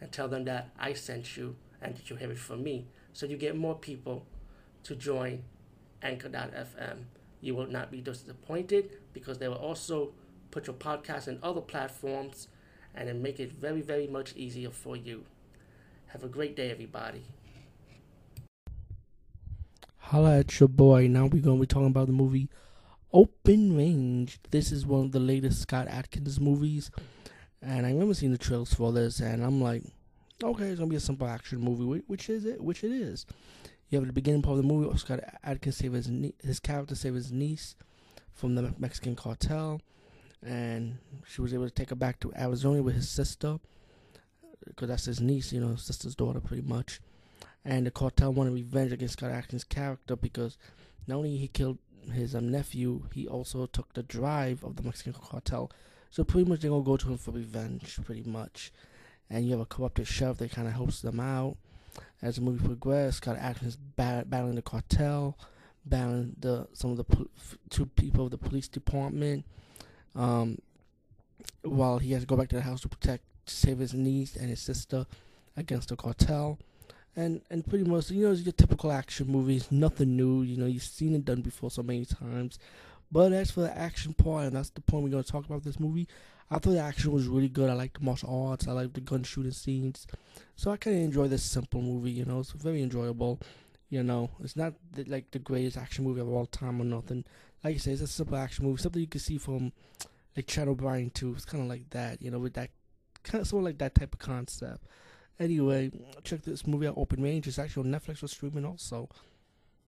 and tell them that I sent you and that you have it from me. So you get more people to join Anchor.fm. You will not be disappointed because they will also put your podcast in other platforms and then make it very, very much easier for you. Have a great day, everybody. Holla at your boy. Now we're going to be talking about the movie Open Range. This is one of the latest Scott Adkins movies. And I remember seeing the trailers for this, and I'm like, okay, it's gonna be a simple action movie, which is it, which it is. You have the beginning part of the movie. Scott Adkins save his his character save his niece from the Mexican cartel, and she was able to take her back to Arizona with his sister, because that's his niece, you know, sister's daughter, pretty much. And the cartel wanted revenge against Scott Adkins' character because not only he killed his um, nephew, he also took the drive of the Mexican cartel. So pretty much they're gonna go to him for revenge, pretty much. And you have a corrupted sheriff that kind of helps them out. As the movie progresses, Scott Adkins bat- battling the cartel, battling the some of the two people of the police department. Um, while he has to go back to the house to protect, save his niece and his sister against the cartel and and pretty much you know it's your typical action movies, nothing new. You know you've seen it done before so many times. But as for the action part, and that's the point we're gonna talk about this movie. I thought the action was really good. I like the martial arts. I like the gun shooting scenes. So I kind of enjoy this simple movie. You know, it's very enjoyable. You know, it's not the, like the greatest action movie of all time or nothing. Like I say, it's a simple action movie, something you can see from like Chad O'Brien too. It's kind of like that. You know, with that kind of sort of like that type of concept. Anyway, check this movie out, Open Range. It's actually on Netflix or streaming also.